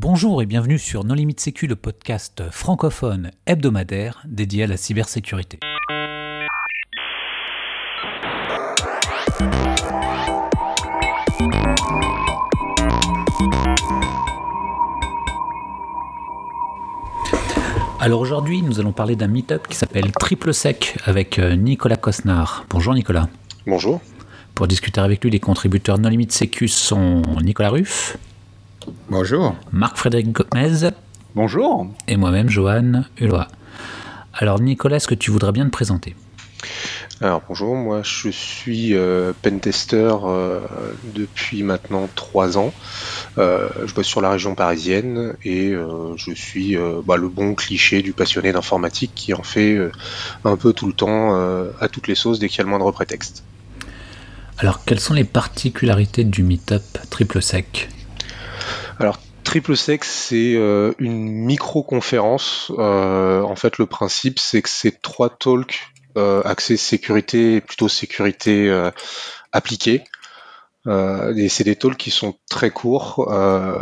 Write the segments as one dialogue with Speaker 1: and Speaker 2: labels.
Speaker 1: Bonjour et bienvenue sur Non Limite Sécu, le podcast francophone hebdomadaire dédié à la cybersécurité. Alors aujourd'hui, nous allons parler d'un meet-up qui s'appelle Triple Sec avec euh, Nicolas Cosnard. Bonjour Nicolas.
Speaker 2: Bonjour.
Speaker 1: Pour discuter avec lui, les contributeurs Non Limite Sécu sont Nicolas Ruff.
Speaker 3: Bonjour.
Speaker 1: Marc-Frédéric Gomez.
Speaker 4: Bonjour.
Speaker 1: Et moi-même, Johan Hulot. Alors Nicolas, est-ce que tu voudrais bien te présenter?
Speaker 2: Alors bonjour, moi je suis euh, pentester euh, depuis maintenant trois ans. Euh, je bosse sur la région parisienne et je suis bah, le bon cliché du passionné d'informatique qui en fait un peu tout le temps à toutes les sauces dès qu'il y a le moindre prétexte.
Speaker 1: Alors quelles sont les particularités du meetup triple sec?
Speaker 2: Alors Triple Sec, c'est une micro-conférence. en fait, le principe, c'est que c'est trois talks euh, accès sécurité, plutôt sécurité euh, appliquée. Euh, et c'est des talks qui sont très courts.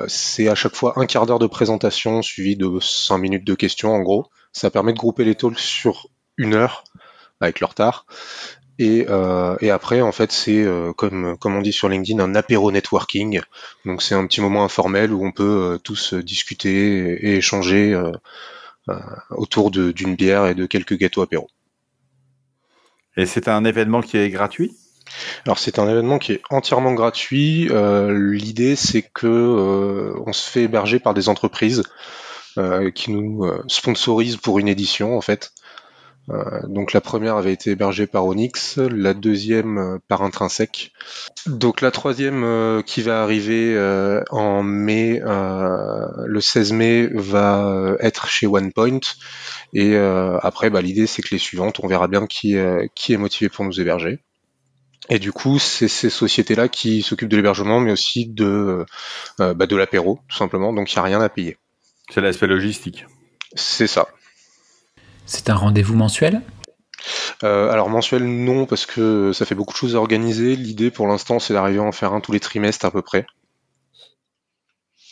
Speaker 2: c'est à chaque fois un quart d'heure de présentation suivi de 5 minutes de questions en gros. Ça permet de grouper les talks sur une heure avec leur retard. Et, et, après, en fait, c'est comme, comme on dit sur LinkedIn, un apéro networking. Donc c'est un petit moment informel où on peut tous discuter et, échanger autour d'une bière et de quelques gâteaux apéro.
Speaker 4: Et c'est un événement qui est gratuit?
Speaker 2: Alors c'est un événement qui est entièrement gratuit. Euh, l'idée c'est que euh, on se fait héberger par des entreprises euh, qui nous sponsorisent pour une édition en fait. Euh, donc la première avait été hébergée par Onyx, la deuxième euh, par Intrinsec. Donc la troisième euh, qui va arriver en mai, le 16 mai, va être chez OnePoint. Et après, bah, l'idée c'est que les suivantes, on verra bien qui, qui est motivé pour nous héberger. Et du coup, c'est ces sociétés-là qui s'occupent de l'hébergement, mais aussi de, bah, de l'apéro, tout simplement. Donc il n'y a rien à payer.
Speaker 4: C'est l'aspect logistique.
Speaker 2: C'est ça.
Speaker 1: C'est un rendez-vous mensuel?
Speaker 2: Euh, alors mensuel non parce que ça fait beaucoup de choses à organiser. L'idée pour l'instant c'est d'arriver à en faire un tous les trimestres à peu près.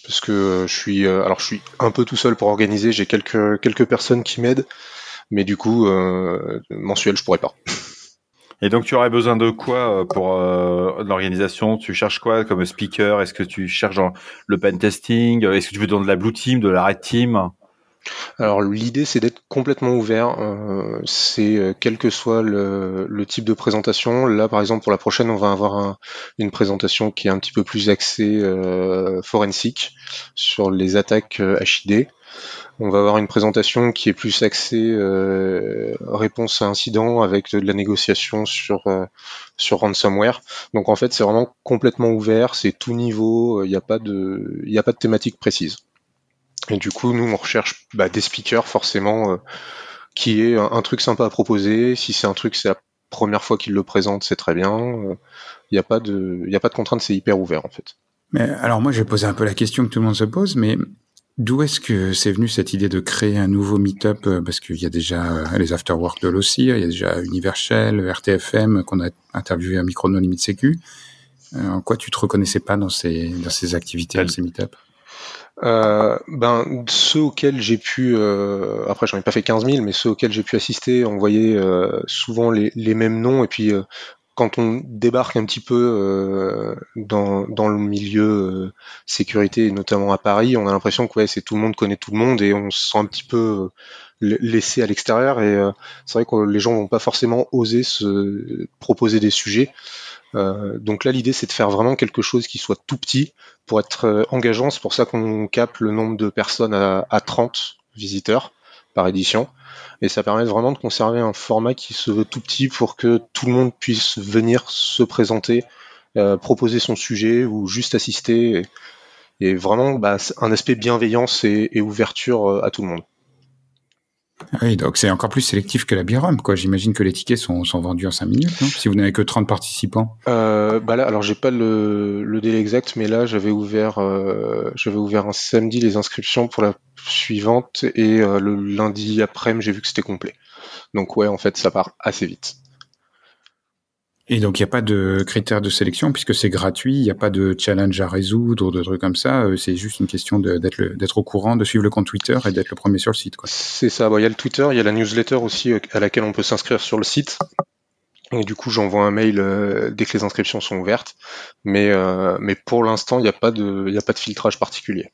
Speaker 2: Parce que euh, je suis euh, alors je suis un peu tout seul pour organiser, j'ai quelques quelques personnes qui m'aident, mais du coup mensuel je pourrais pas.
Speaker 4: Et donc tu aurais besoin de quoi pour l'organisation? Tu cherches quoi comme speaker? Est-ce que tu cherches le pen testing? Est-ce que tu veux dans de la blue team, de la red team?
Speaker 2: Alors l'idée c'est d'être complètement ouvert, euh, c'est euh, quel que soit le, type de présentation. Là par exemple pour la prochaine on va avoir une présentation qui est un petit peu plus axée euh, forensique sur les attaques HID. On va avoir une présentation qui est plus axée réponse à incident avec de la négociation sur sur ransomware. Donc en fait c'est vraiment complètement ouvert, c'est tout niveau, il n'y a pas de a pas de thématique précise. Et du coup, nous, on recherche bah, des speakers forcément euh, qui est un, truc sympa à proposer. Si c'est un truc, c'est la première fois qu'ils le présentent, c'est très bien. Il euh, n'y a pas de, il a pas de contrainte, c'est hyper ouvert en fait.
Speaker 3: Mais alors moi, j'ai posé un peu la question que tout le monde se pose, mais d'où est-ce que c'est venu cette idée de créer un nouveau meet-up euh, Parce qu'il y a déjà les afterwork de l'OSI, il y a déjà Universal, RTFM qu'on a interviewé à Micro No Limite Sécu. en quoi tu te reconnaissais pas dans ces, dans ces activités, dans ces meet-up
Speaker 2: euh, ben, ceux auxquels j'ai pu, euh, après j'en ai pas fait 15 000, mais ceux auxquels j'ai pu assister, on voyait euh, souvent les, les, mêmes noms, et puis euh, quand on débarque un petit peu euh, dans, dans le milieu sécurité, notamment à Paris, on a l'impression que ouais, c'est tout le monde connaît tout le monde, et on se sent un petit peu laissé à l'extérieur, et c'est vrai que les gens vont pas forcément oser se proposer des sujets. Euh, donc là, l'idée, c'est de faire vraiment quelque chose qui soit tout petit pour être euh, engageant. C'est pour ça qu'on capte le nombre de personnes à, 30 visiteurs par édition. Et ça permet vraiment de conserver un format qui se veut tout petit pour que tout le monde puisse venir se présenter, euh, proposer son sujet ou juste assister. Et, vraiment bah, un aspect bienveillance et ouverture à tout le monde.
Speaker 3: Oui, donc c'est encore plus sélectif que la Birum, quoi. J'imagine que les tickets sont, vendus en 5 minutes, si vous n'avez que 30 participants.
Speaker 2: Euh, bah là, alors j'ai pas le, délai exact, mais là j'avais ouvert, euh, ouvert un samedi les inscriptions pour la suivante et euh, le lundi après, j'ai vu que c'était complet. Donc ouais, en fait, ça part assez vite.
Speaker 3: Et donc, il n'y a pas de critères de sélection puisque c'est gratuit, il n'y a pas de challenge à résoudre ou de trucs comme ça. Euh, c'est juste une question d'être au courant, de suivre le compte Twitter et d'être le premier sur le site.
Speaker 2: C'est ça. Il y a le Twitter, il y a la newsletter aussi euh, à laquelle on peut s'inscrire sur le site. Et du coup, j'envoie un mail euh, dès que les inscriptions sont ouvertes. Mais, mais pour l'instant, il n'y a, a pas de filtrage particulier.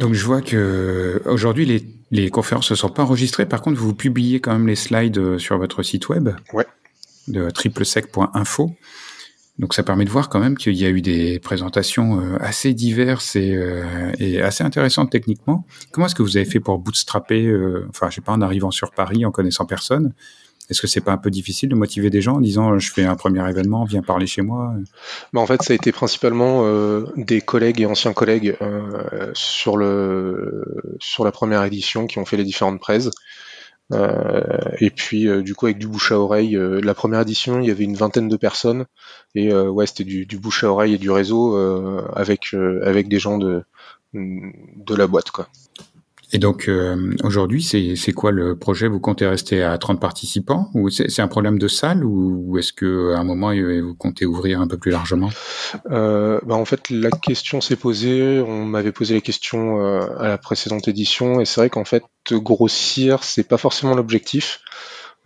Speaker 3: Donc je vois que aujourd'hui les, les conférences ne sont pas enregistrées. Par contre, vous publiez quand même les slides euh, sur votre site web
Speaker 2: ouais.
Speaker 3: de triplesec.info. Donc ça permet de voir quand même qu'il y a eu des présentations euh, assez diverses et, euh, et assez intéressantes techniquement. Comment est-ce que vous avez fait pour bootstrapper, enfin je sais pas, en arrivant sur Paris, en connaissant personne? Est-ce que c'est pas un peu difficile de motiver des gens en disant je fais un premier événement, viens parler chez moi?
Speaker 2: Bah En fait, ça a été principalement euh, des collègues et anciens collègues euh, sur, le, sur la première édition qui ont fait les différentes prêts. Euh, et puis du coup avec du bouche à oreille, la première édition il y avait une vingtaine de personnes et ouais c'était du, du, bouche à oreille et du réseau avec avec des gens de de la boîte quoi.
Speaker 3: Et donc euh, aujourd'hui, c'est quoi le projet? Vous comptez rester à 30 participants? Ou c'est un problème de salle? Ou, est-ce que à un moment vous comptez ouvrir un peu plus largement?
Speaker 2: Euh, bah En fait, la question s'est posée. On m'avait posé les questions euh, à la précédente édition. Et c'est vrai qu'en fait grossir, c'est pas forcément l'objectif.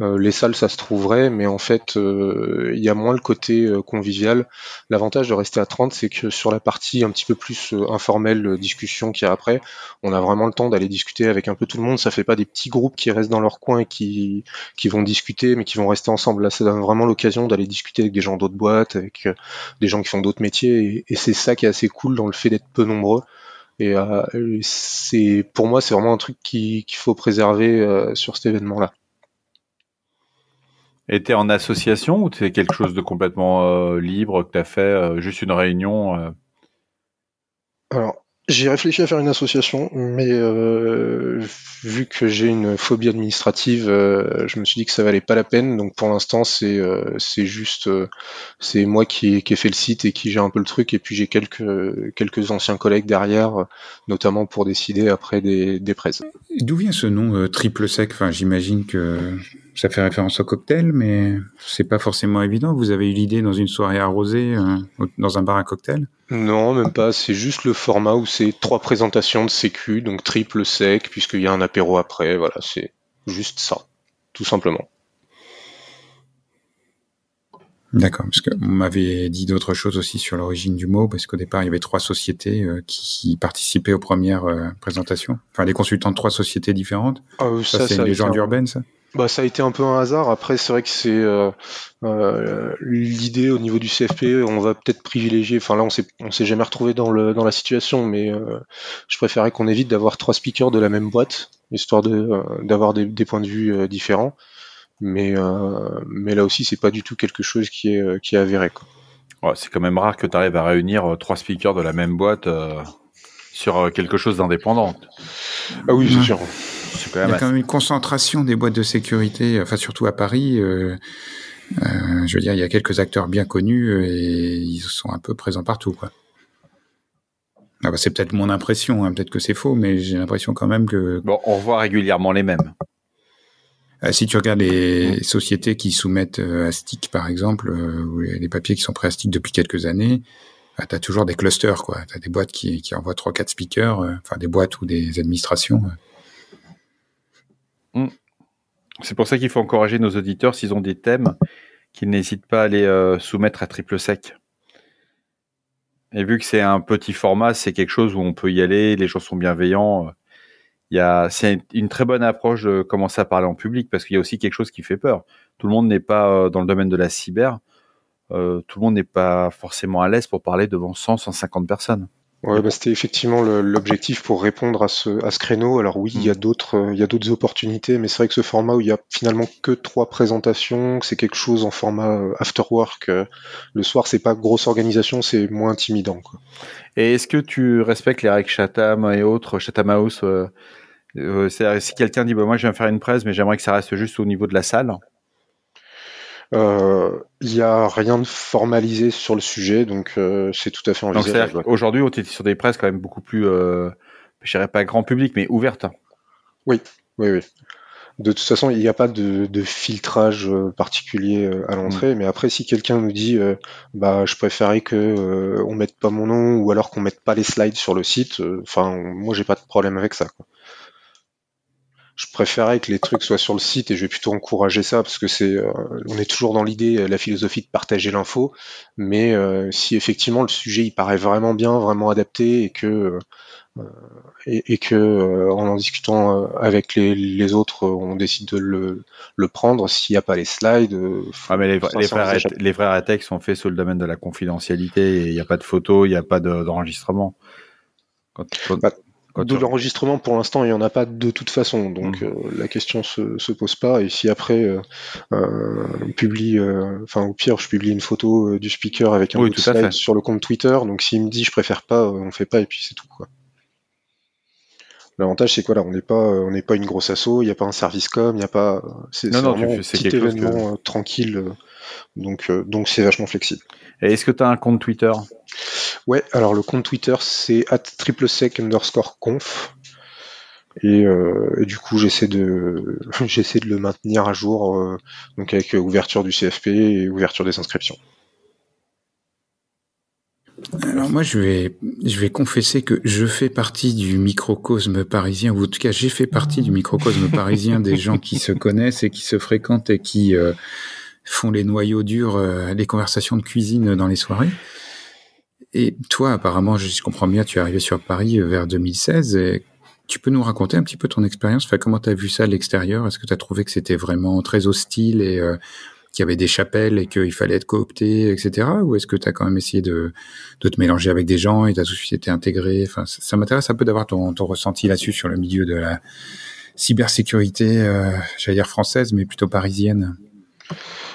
Speaker 2: Euh, les salles, ça se trouverait, mais en fait, euh, il y a moins le côté euh, convivial. L'avantage de rester à 30, c'est que sur la partie un petit peu plus informelle, discussion qu'il y a après, on a vraiment le temps d'aller discuter avec un peu tout le monde. Ça fait pas des petits groupes qui restent dans leur coin et qui, qui vont discuter, mais qui vont rester ensemble. Là, ça donne vraiment l'occasion d'aller discuter avec des gens d'autres boîtes, avec des gens qui font d'autres métiers, et, c'est ça qui est assez cool dans le fait d'être peu nombreux. Et c'est pour moi, c'est vraiment un truc qu'il faut préserver sur cet événement-là.
Speaker 4: Et t'es en association ou c'est quelque chose de complètement euh, libre que t'as fait, euh, juste une réunion euh?
Speaker 2: Alors, j'ai réfléchi à faire une association, mais vu que j'ai une phobie administrative, je me suis dit que ça valait pas la peine. Donc pour l'instant, c'est c'est juste c'est moi qui, qui ai fait le site et qui gère un peu le truc. Et puis j'ai quelques quelques anciens collègues derrière, notamment pour décider après des des prises.
Speaker 3: D'où vient ce nom triple sec? Enfin, j'imagine que ça fait référence au cocktail, mais c'est pas forcément évident. Vous avez eu l'idée dans une soirée arrosée, euh, dans un bar à cocktail?
Speaker 2: Non, même pas. C'est juste le format où c'est trois présentations de sécu, donc triple sec, puisqu'il y a un apéro après. Voilà, c'est juste ça, tout simplement.
Speaker 3: D'accord, parce que vous m'avez dit d'autres choses aussi sur l'origine du mot, parce qu'au départ, il y avait trois sociétés euh, qui, participaient aux premières euh, présentations. Enfin, des consultants de trois sociétés différentes.
Speaker 2: Ah, ça, ça c'est une légende urbaine, ça? Bah, ça a été un peu un hasard. Après, c'est vrai que c'est euh, euh, l'idée au niveau du CFP. On va peut-être privilégier. Enfin, là, on s'est on s'est jamais retrouvé dans le dans la situation, mais euh, je préférais qu'on évite d'avoir trois speakers de la même boîte, histoire de d'avoir des, des, points de vue différents. Mais mais là aussi, c'est pas du tout quelque chose qui est qui est avéré.
Speaker 4: Ouais, c'est quand même rare que tu arrives à réunir trois speakers de la même boîte sur quelque chose d'indépendant.
Speaker 2: Ah oui, c'est sûr.
Speaker 3: Il y a quand même une concentration des boîtes de sécurité, enfin surtout à Paris. Euh, euh, je veux dire, il y a quelques acteurs bien connus et ils sont un peu présents partout, quoi. Ah bah, c'est peut-être mon impression, hein, peut-être que c'est faux, mais j'ai l'impression quand même que.
Speaker 4: Bon, on voit régulièrement les mêmes.
Speaker 3: Euh, si tu regardes les sociétés qui soumettent à STIC, par exemple, ou les papiers qui sont prêts à STIC depuis quelques années, bah, tu as toujours des clusters, quoi. Tu as des boîtes qui, envoient 3-4 speakers, enfin des boîtes ou des administrations.
Speaker 4: Mm. C'est pour ça qu'il faut encourager nos auditeurs, s'ils ont des thèmes, qu'ils n'hésitent pas à les euh, soumettre à triple sec. Et vu que c'est un petit format, c'est quelque chose où on peut y aller, les gens sont bienveillants. C'est une très bonne approche de commencer à parler en public parce qu'il y a aussi quelque chose qui fait peur. Tout le monde n'est pas euh, dans le domaine de la cyber. Euh, tout le monde n'est pas forcément à l'aise pour parler devant 100, 150 personnes.
Speaker 2: Ouais, bah, c'était effectivement l'objectif pour répondre à ce, à ce créneau. Alors oui, il y a mm. d'autres, euh, il y a d'autres opportunités, mais c'est vrai que ce format où il y a finalement que trois présentations, c'est quelque chose en format euh, after work. Euh, le soir, c'est pas grosse organisation, c'est moins intimidant. Quoi.
Speaker 4: Et est-ce que tu respectes les règles Chatham et autres, Chatham House euh, Si quelqu'un dit, bah, moi, je viens faire une presse, mais j'aimerais que ça reste juste au niveau de la salle.
Speaker 2: Il euh, n'y a rien de formalisé sur le sujet, donc euh, c'est tout à fait envisageable.
Speaker 4: Aujourd'hui, on était sur des presses quand même beaucoup plus, euh, je dirais pas grand public, mais ouvertes.
Speaker 2: Oui, oui, oui. De toute façon, il n'y a pas de, de filtrage euh, particulier euh, à l'entrée, mais après, si quelqu'un nous dit, euh, bah, je préférais que euh, on mette pas mon nom ou alors qu'on mette pas les slides sur le site, euh, enfin, moi, j'ai pas de problème avec ça. Quoi. Je préférais que les trucs soient sur le site et je vais plutôt encourager ça parce que c'est, euh, on est toujours dans l'idée, la philosophie de partager l'info, mais euh, si effectivement le sujet il paraît vraiment bien, vraiment adapté et que euh, et, et, que euh, en en discutant avec les, les autres, on décide de le, le prendre. S'il n'y a pas les slides,
Speaker 4: ah mais les, les, vrais, les vrais rétex sont faits sous le domaine de la confidentialité. Il n'y a pas de photos, il n'y a pas d'enregistrement.
Speaker 2: Quand, quand... Bah, de l'enregistrement, pour l'instant, il n'y en a pas de toute façon, donc mmh. euh, la question se, se pose pas. Et si après, euh, euh, on publie, enfin au pire, je publie une photo du speaker avec un
Speaker 4: oui,
Speaker 2: slide sur le compte Twitter. Donc s'il me dit je préfère pas, on fait pas et puis c'est tout quoi. L'avantage c'est quoi là On n'est pas, on n'est pas une grosse asso, il n'y a pas un service com, il n'y a pas, c'est vraiment un petit événement que... tranquille. Donc donc c'est vachement flexible.
Speaker 4: Et est-ce que tu as un compte Twitter?
Speaker 2: Ouais, alors le compte Twitter c'est at triplesec underscore conf. Et, euh, et, du coup j'essaie de j'essaie de le maintenir à jour euh, donc avec ouverture du CFP et ouverture des inscriptions.
Speaker 3: Alors moi je vais je vais confesser que je fais partie du microcosme parisien ou en tout cas j'ai fait partie du microcosme parisien des gens qui se connaissent et qui se fréquentent et qui euh, font les noyaux durs, euh, les conversations de cuisine dans les soirées. Et toi, apparemment, je comprends bien, tu es arrivé sur Paris euh, vers 2016. Et tu peux nous raconter un petit peu ton expérience? Enfin, Comment tu as vu ça à l'extérieur? Est-ce que tu as trouvé que c'était vraiment très hostile et euh, qu'il y avait des chapelles et qu'il fallait être coopté, etc. Ou est-ce que tu as quand même essayé de, te mélanger avec des gens et tu as tout de été intégré? Enfin, Ça, m'intéresse un peu d'avoir ton, ton ressenti là-dessus sur le milieu de la cybersécurité, euh, j'allais dire française, mais plutôt parisienne.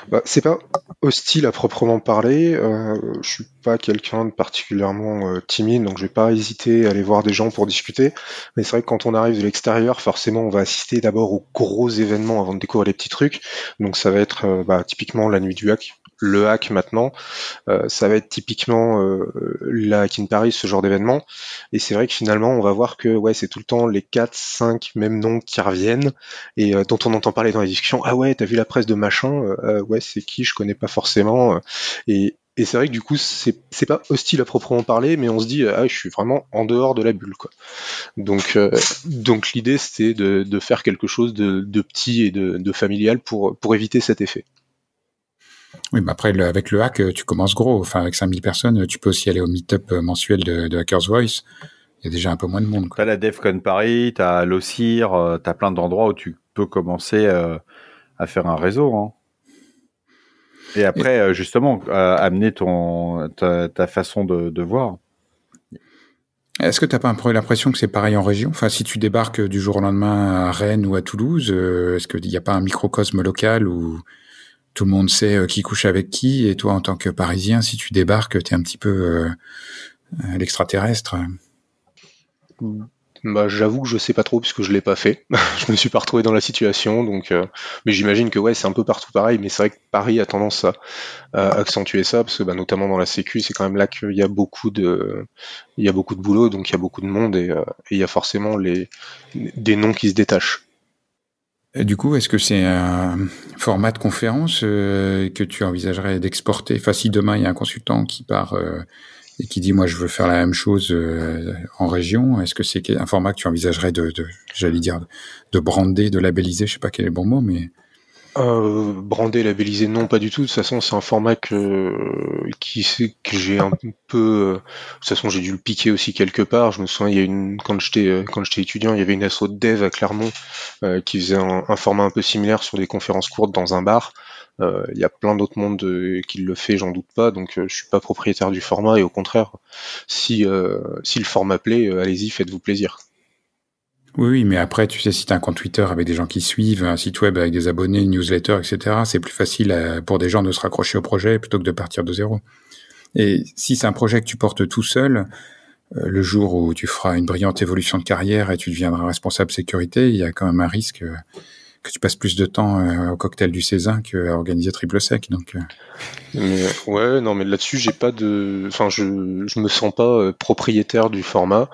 Speaker 2: Bah, c'est pas hostile à proprement parler. Euh, je suis pas quelqu'un de particulièrement euh, timide, donc je vais pas hésiter à aller voir des gens pour discuter. Mais c'est vrai que quand on arrive de l'extérieur, forcément, on va assister d'abord aux gros événements avant de découvrir les petits trucs. Donc ça va être euh, bah, typiquement la nuit du hack, le hack maintenant, euh, ça va être typiquement euh, la Hack in Paris, ce genre d'événement. Et c'est vrai que finalement, on va voir que ouais, c'est tout le temps les 4, 5 mêmes noms qui reviennent et euh, dont on entend parler dans les discussions. Ah ouais, t'as vu la presse de machin euh, Ouais, c'est qui Je connais pas forcément. Et, et c'est vrai que du coup, c'est pas hostile à proprement parler, mais on se dit, ah, je suis vraiment en dehors de la bulle, quoi. Donc, euh, donc l'idée, c'était de, de, faire quelque chose de, de petit et de, de, familial pour, pour éviter cet effet.
Speaker 3: Oui, mais après, le, avec le hack, tu commences gros. Enfin, avec 5000 personnes, tu peux aussi aller au meet-up mensuel de, de, Hackers Voice. Il y a déjà un peu moins de monde.
Speaker 4: Tu as la DEFCON Paris, tu as l'OCIR, euh, tu as plein d'endroits où tu peux commencer euh, à faire un réseau. Hein. Et après, Et... Euh, justement, amener ton, ta, ta façon de, de voir.
Speaker 3: Est-ce que tu n'as pas l'impression que c'est pareil en région? Enfin, si tu débarques du jour au lendemain à Rennes ou à Toulouse, est-ce qu'il n'y a pas un microcosme local où tout le monde sait qui couche avec qui et toi en tant que parisien si tu débarques tu es un petit peu euh, l'extraterrestre
Speaker 2: bah, j'avoue que je sais pas trop puisque je l'ai pas fait. je me suis pas retrouvé dans la situation, donc. Euh, mais j'imagine que ouais, c'est un peu partout pareil. Mais c'est vrai que Paris a tendance à, accentuer ça parce que bah, notamment dans la Sécu, c'est quand même là qu'il y a beaucoup de, y a beaucoup de boulot, donc il y a beaucoup de monde et, euh, et il y a forcément les des noms qui se détachent.
Speaker 3: Du coup, est-ce que c'est un format de conférence euh, que tu envisagerais d'exporter? Enfin, si demain il y a un consultant qui part euh, et qui dit moi je veux faire la même chose euh, en région, est-ce que c'est un format que tu envisagerais de, de j'allais dire, de brander, de labelliser? Je sais pas quel est le bon mot, mais
Speaker 2: euh, brandé, labellisé, non, pas du tout. De toute façon, c'est un format que, qui, que j'ai un peu. De toute façon, j'ai dû le piquer aussi quelque part. Je me souviens, il y a une quand j'étais quand j'étais étudiant, il y avait une asso de dev à Clermont euh, qui faisait un, format un peu similaire sur des conférences courtes dans un bar. Euh, il y a plein d'autres mondes de, qui le fait, j'en doute pas. Donc, je suis pas propriétaire du format et au contraire, si si le format plaît, allez-y, faites-vous plaisir.
Speaker 3: Oui, mais après, tu sais, si tu un compte Twitter avec des gens qui suivent, un site web avec des abonnés, une newsletter, etc., c'est plus facile à, pour des gens de se raccrocher au projet plutôt que de partir de zéro. Et si c'est un projet que tu portes tout seul, euh, le jour où tu feras une brillante évolution de carrière et tu deviendras responsable sécurité, il y a quand même un risque euh, que tu passes plus de temps euh, au cocktail du Cézanne qu'à organiser triple sec. Donc, euh...
Speaker 2: ouais, non, mais là-dessus, j'ai pas de, enfin, je, je me sens pas propriétaire du format.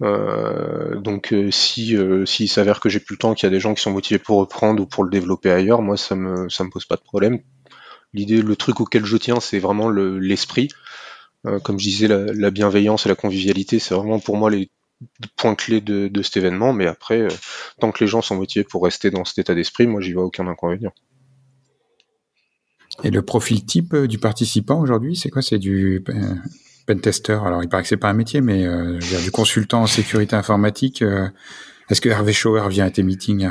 Speaker 2: Donc si s'il s'avère que j'ai plus le temps, qu'il y a des gens qui sont motivés pour reprendre ou pour le développer ailleurs, moi ça me ça me pose pas de problème. L'idée, le truc auquel je tiens, c'est vraiment l'esprit. comme je disais, la, bienveillance et la convivialité, c'est vraiment pour moi les points clés de, de cet événement. Mais après, tant que les gens sont motivés pour rester dans cet état d'esprit, moi j'y vois aucun inconvénient.
Speaker 3: Et le profil type euh, du participant aujourd'hui, c'est quoi? C'est du euh, pentester. Alors, il paraît que c'est pas un métier, mais euh, du consultant en sécurité informatique. Euh, Est-ce que Hervé Schauer vient à tes meetings?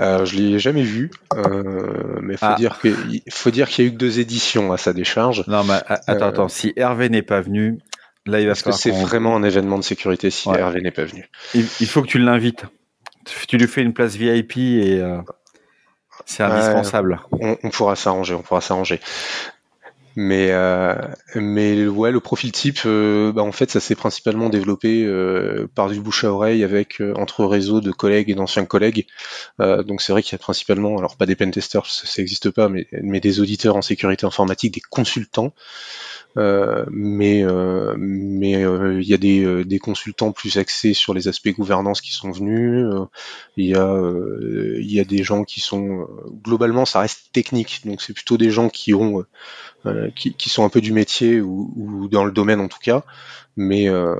Speaker 2: Euh, Je l'ai jamais vu, euh, mais faut ah. dire qu'il faut dire qu'il y a eu que deux éditions à sa décharge.
Speaker 4: Non, mais attends, attends. Si Hervé n'est pas venu, là, il va
Speaker 2: falloir. que c'est vraiment un événement de sécurité si Hervé n'est pas venu?
Speaker 4: Il, il, faut que tu l'invites. Tu lui fais une place VIP et. C'est indispensable.
Speaker 2: on, pourra s'arranger, on pourra s'arranger. Mais euh, mais ouais, le profil type, euh, bah, en fait, ça s'est principalement développé euh, par du bouche à oreille avec entre réseaux de collègues et d'anciens collègues. donc c'est vrai qu'il y a principalement, alors pas des pentesters, ça n'existe pas, mais mais des auditeurs en sécurité informatique, des consultants euh, mais euh, mais euh, il y a des, des, consultants plus axés sur les aspects gouvernance qui sont venus. Il y a il y a des gens qui sont globalement ça reste technique, donc c'est plutôt des gens qui ont qui, qui, sont un peu du métier ou, ou, dans le domaine en tout cas. Mais euh,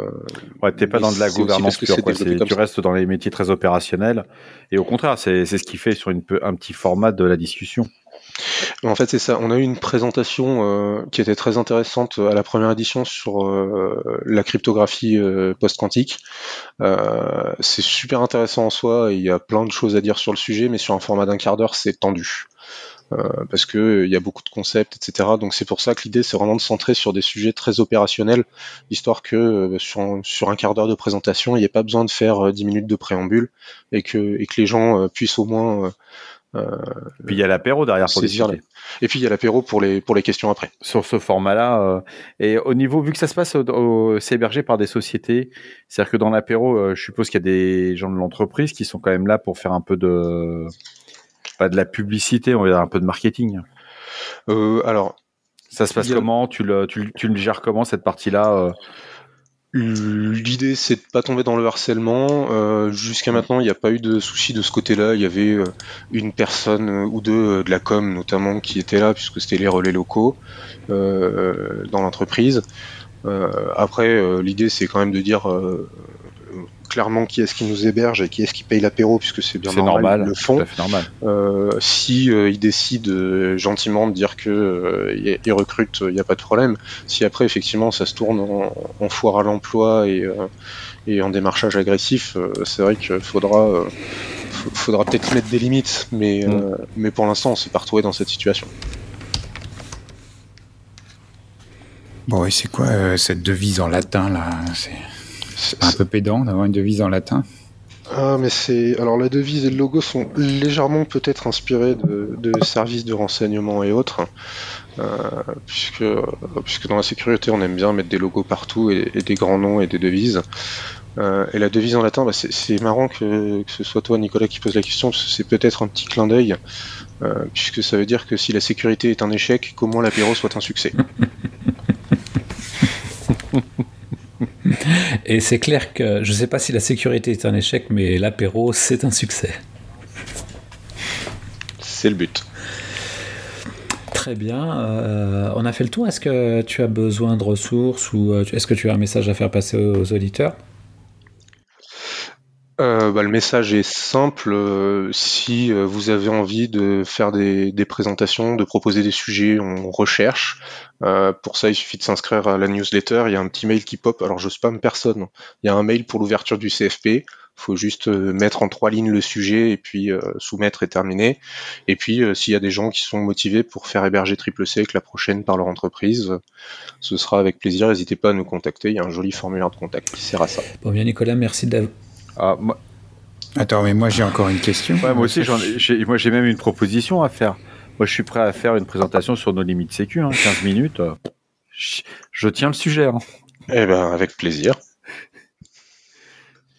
Speaker 4: ouais, t'es pas dans de la gouvernance pure. Quoi. Tu restes dans les métiers très opérationnels. Et au contraire, c'est ce qui fait sur une, un petit format de la discussion.
Speaker 2: En fait, c'est ça. On a eu une présentation euh, qui était très intéressante à la première édition sur euh, la cryptographie euh, post-quantique. c'est super intéressant en soi. il y a plein de choses à dire sur le sujet, mais sur un format d'un quart d'heure, c'est tendu. Parce que il y a beaucoup de concepts, etc. Donc c'est pour ça que l'idée c'est vraiment de centrer sur des sujets très opérationnels, histoire que sur, un, sur un quart d'heure de présentation, il n'y ait pas besoin de faire 10 minutes de préambule et que, et que les gens puissent au moins
Speaker 4: euh, puis il y a l'apéro derrière pour discuter.
Speaker 2: Et puis il y a l'apéro pour les pour les questions après.
Speaker 4: Sur ce format-là, euh, et au niveau vu que ça se passe c'est hébergé par des sociétés, c'est-à-dire que dans l'apéro, euh, je suppose qu'il y a des gens de l'entreprise qui sont quand même là pour faire un peu de pas de la publicité, on va dire un peu de marketing.
Speaker 2: alors,
Speaker 4: ça se passe comment? Tu le, tu, tu, le gères comment cette partie-là
Speaker 2: L'idée, c'est de pas tomber dans le harcèlement. Euh, jusqu'à maintenant, il n'y a pas eu de souci de ce côté-là. Il y avait euh, une personne euh, ou deux de la com, notamment, qui était là, puisque c'était les relais locaux dans l'entreprise. après, l'idée, c'est quand même de dire clairement qui est-ce qui nous héberge et qui est-ce qui paye l'apéro, puisque c'est bien normal, le fond. Euh, si euh, ils décident euh, gentiment de dire que euh, ils recrutent, il n'y a pas de problème. Si après effectivement ça se tourne en, foire à l'emploi et, et en démarchage agressif, c'est vrai qu'il faudra faudra peut-être mettre des limites, mais, mm. mais pour l'instant, on s'est pas retrouvé dans cette situation.
Speaker 3: Bon, et c'est quoi cette devise en latin là? C'est un peu pédant d'avoir une devise en latin.
Speaker 2: Ah, mais c'est. Alors, la devise et le logo sont légèrement peut-être inspirés de, services de renseignement et autres, euh, puisque, puisque dans la sécurité, on aime bien mettre des logos partout et, des grands noms et des devises. Euh, et la devise en latin, bah, c'est marrant que, ce soit toi, Nicolas, qui pose la question, parce que c'est peut-être un petit clin d'œil, euh, puisque ça veut dire que si la sécurité est un échec, comment l'apéro soit un succès?
Speaker 1: Et c'est clair que je ne sais pas si la sécurité est un échec, mais l'apéro, c'est un succès.
Speaker 2: C'est le but.
Speaker 1: Très bien. Euh, on a fait le tour. Est-ce que tu as besoin de ressources ou euh, est-ce que tu as un message à faire passer aux auditeurs?
Speaker 2: Euh, bah, le message est simple. Euh, si euh, vous avez envie de faire des, présentations, de proposer des sujets, on recherche. pour ça, il suffit de s'inscrire à la newsletter. Il y a un petit mail qui pop. Alors, je spam personne. Il y a un mail pour l'ouverture du CFP. Faut juste mettre en trois lignes le sujet et puis soumettre et terminer. Et puis, s'il y a des gens qui sont motivés pour faire héberger Triple C avec la prochaine par leur entreprise, ce sera avec plaisir. N'hésitez pas à nous contacter. Il y a un joli formulaire de contact qui sert à ça.
Speaker 1: Bon bien, Nicolas, merci
Speaker 3: ah, Attends, mais moi j'ai encore une question.
Speaker 4: moi aussi, j'ai, moi j'ai même une proposition à faire. Moi je suis prêt à faire une présentation sur nos limites sécu, 15 hein, minutes. Euh, je, tiens le sujet. Hein.
Speaker 2: Eh ben, avec plaisir.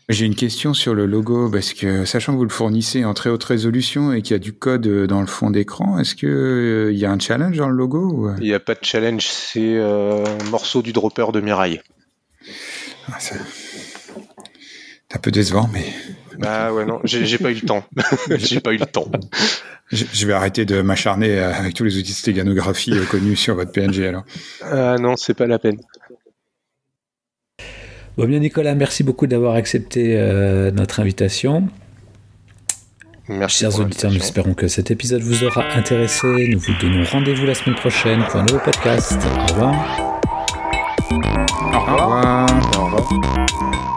Speaker 3: J'ai une question sur le logo, parce que sachant que vous le fournissez en très haute résolution et qu'il y a du code dans le fond d'écran, est-ce qu'il euh, y a un challenge dans le logo
Speaker 2: Il n'y a pas de challenge, c'est euh, un morceau du dropper de Mirai. Ah,
Speaker 3: un peu décevant, mais.
Speaker 2: Bah ouais, non, j'ai pas eu le temps. j'ai pas eu le temps.
Speaker 3: Je vais arrêter de m'acharner avec tous les outils de stéganographie connus sur votre PNG alors.
Speaker 2: Ah non, c'est pas la peine.
Speaker 1: Bon bien Nicolas, merci beaucoup d'avoir accepté euh, notre invitation.
Speaker 2: Merci
Speaker 1: Chers auditeurs, nous espérons que cet épisode vous aura intéressé. Nous vous donnons rendez-vous la semaine prochaine pour un nouveau podcast. Au revoir.
Speaker 3: Au revoir.
Speaker 2: Au revoir.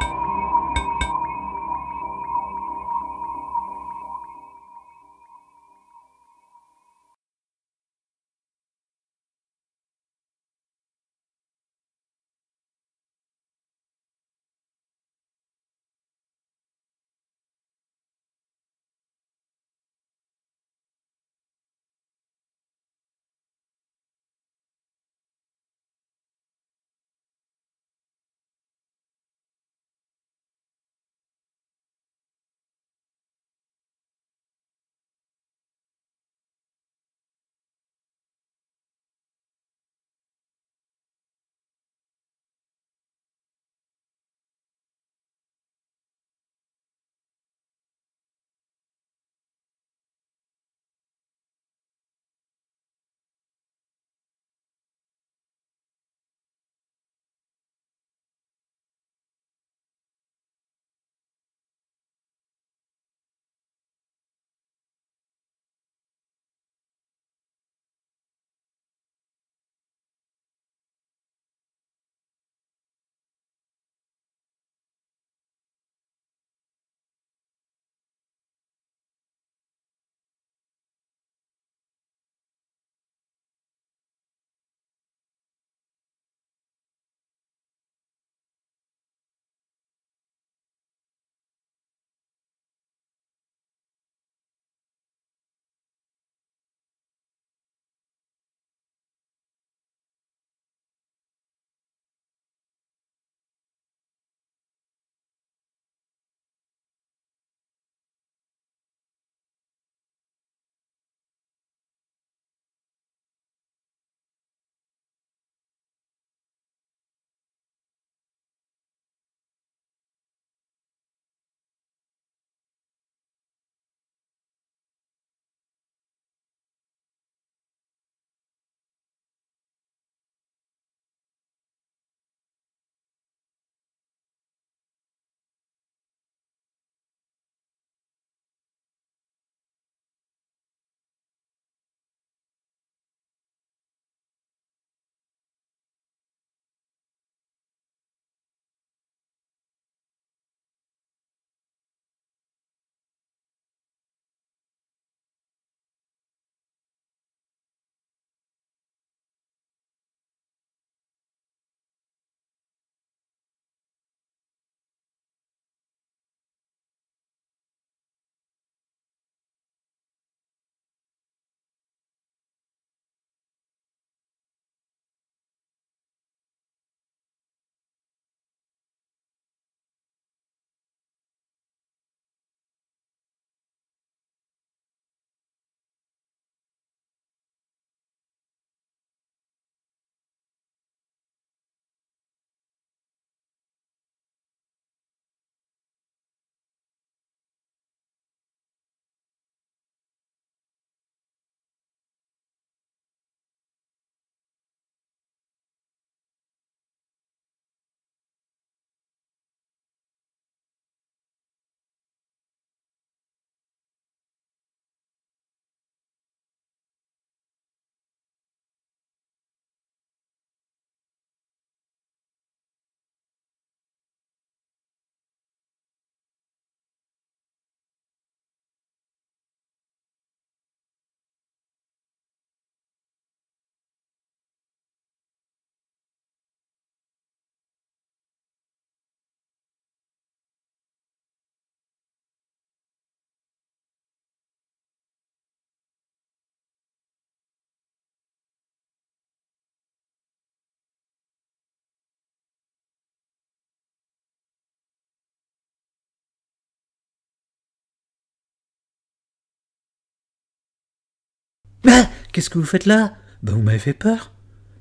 Speaker 1: Bah, qu'est-ce que vous faites là? Bah, vous m'avez fait peur.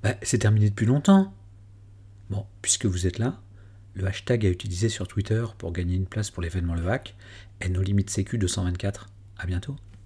Speaker 1: Bah, c'est terminé depuis longtemps. Bon, puisque vous êtes là, le hashtag à utiliser sur Twitter pour gagner une place pour l'événement Levac est nos limites sécu 224. À bientôt.